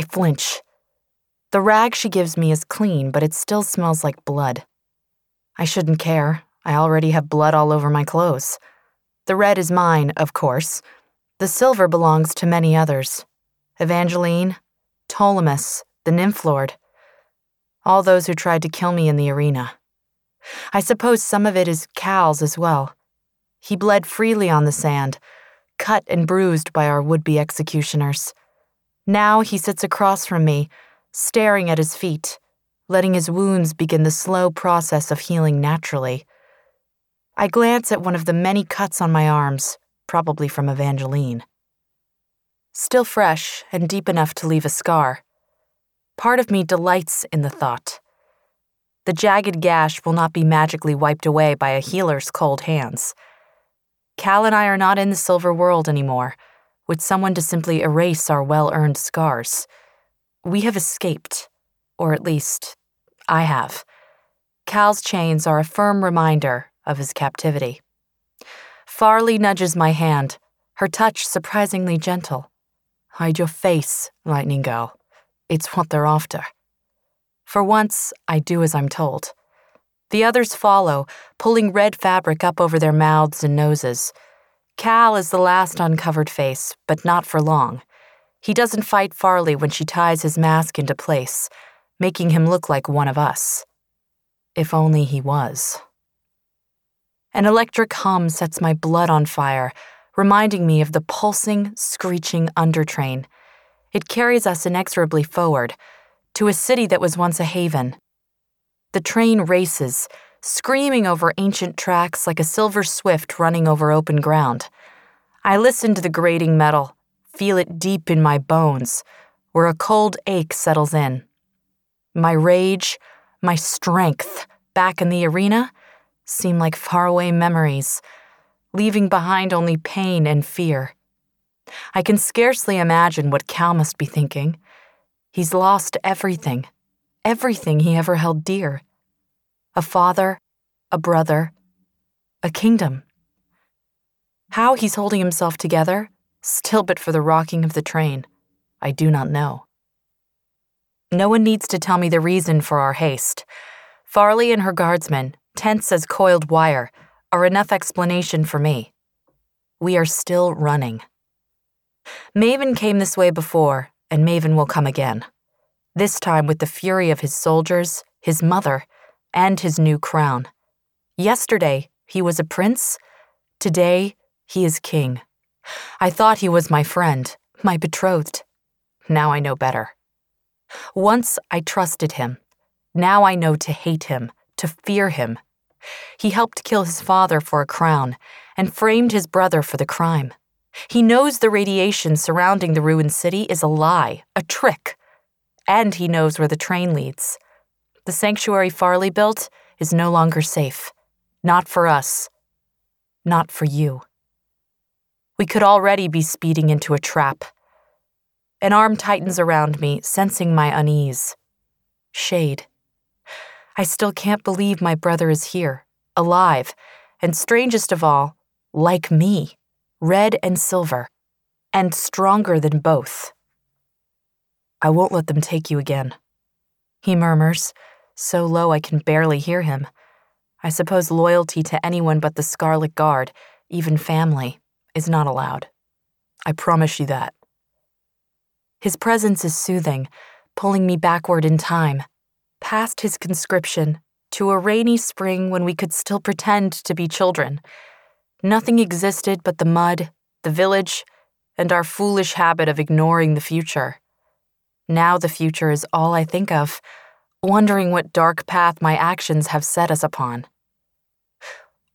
I flinch. The rag she gives me is clean, but it still smells like blood. I shouldn't care. I already have blood all over my clothes. The red is mine, of course. The silver belongs to many others Evangeline, Ptolemus, the Nymph Lord, all those who tried to kill me in the arena. I suppose some of it is Cal's as well. He bled freely on the sand, cut and bruised by our would be executioners. Now he sits across from me, staring at his feet, letting his wounds begin the slow process of healing naturally. I glance at one of the many cuts on my arms, probably from Evangeline. Still fresh and deep enough to leave a scar. Part of me delights in the thought. The jagged gash will not be magically wiped away by a healer's cold hands. Cal and I are not in the silver world anymore, with someone to simply erase our well earned scars. We have escaped, or at least, I have. Cal's chains are a firm reminder of his captivity. Farley nudges my hand, her touch surprisingly gentle. Hide your face, Lightning Girl. It's what they're after. For once, I do as I'm told. The others follow, pulling red fabric up over their mouths and noses. Cal is the last uncovered face, but not for long. He doesn't fight Farley when she ties his mask into place, making him look like one of us. If only he was. An electric hum sets my blood on fire, reminding me of the pulsing, screeching undertrain. It carries us inexorably forward, to a city that was once a haven, the train races, screaming over ancient tracks like a silver swift running over open ground. I listen to the grating metal, feel it deep in my bones, where a cold ache settles in. My rage, my strength, back in the arena, seem like faraway memories, leaving behind only pain and fear. I can scarcely imagine what Cal must be thinking. He's lost everything everything he ever held dear a father, a brother, a kingdom. How he's holding himself together, still but for the rocking of the train, I do not know. No one needs to tell me the reason for our haste. Farley and her guardsmen, tense as coiled wire, are enough explanation for me. We are still running. Maven came this way before, and Maven will come again this time with the fury of his soldiers, his mother, and his new crown. Yesterday, he was a prince. Today, he is king. I thought he was my friend, my betrothed. Now I know better. Once I trusted him. Now I know to hate him, to fear him. He helped kill his father for a crown and framed his brother for the crime. He knows the radiation surrounding the ruined city is a lie, a trick and he knows where the train leads. The sanctuary Farley built is no longer safe. Not for us. Not for you. We could already be speeding into a trap. An arm tightens around me, sensing my unease. Shade. I still can't believe my brother is here, alive, and strangest of all, like me, red and silver, and stronger than both. I won't let them take you again. He murmurs, so low I can barely hear him. I suppose loyalty to anyone but the Scarlet Guard, even family, is not allowed. I promise you that. His presence is soothing, pulling me backward in time, past his conscription, to a rainy spring when we could still pretend to be children. Nothing existed but the mud, the village, and our foolish habit of ignoring the future. Now the future is all I think of, wondering what dark path my actions have set us upon.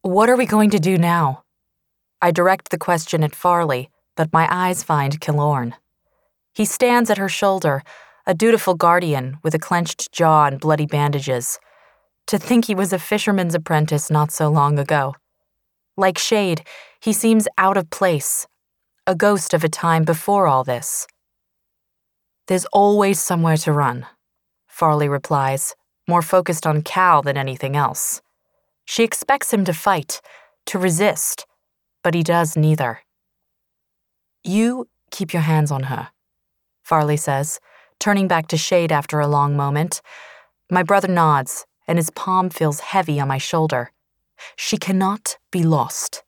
What are we going to do now? I direct the question at Farley, but my eyes find Kilorn. He stands at her shoulder, a dutiful guardian with a clenched jaw and bloody bandages. To think he was a fisherman's apprentice not so long ago. Like Shade, he seems out of place, a ghost of a time before all this. There's always somewhere to run, Farley replies, more focused on Cal than anything else. She expects him to fight, to resist, but he does neither. You keep your hands on her, Farley says, turning back to shade after a long moment. My brother nods, and his palm feels heavy on my shoulder. She cannot be lost.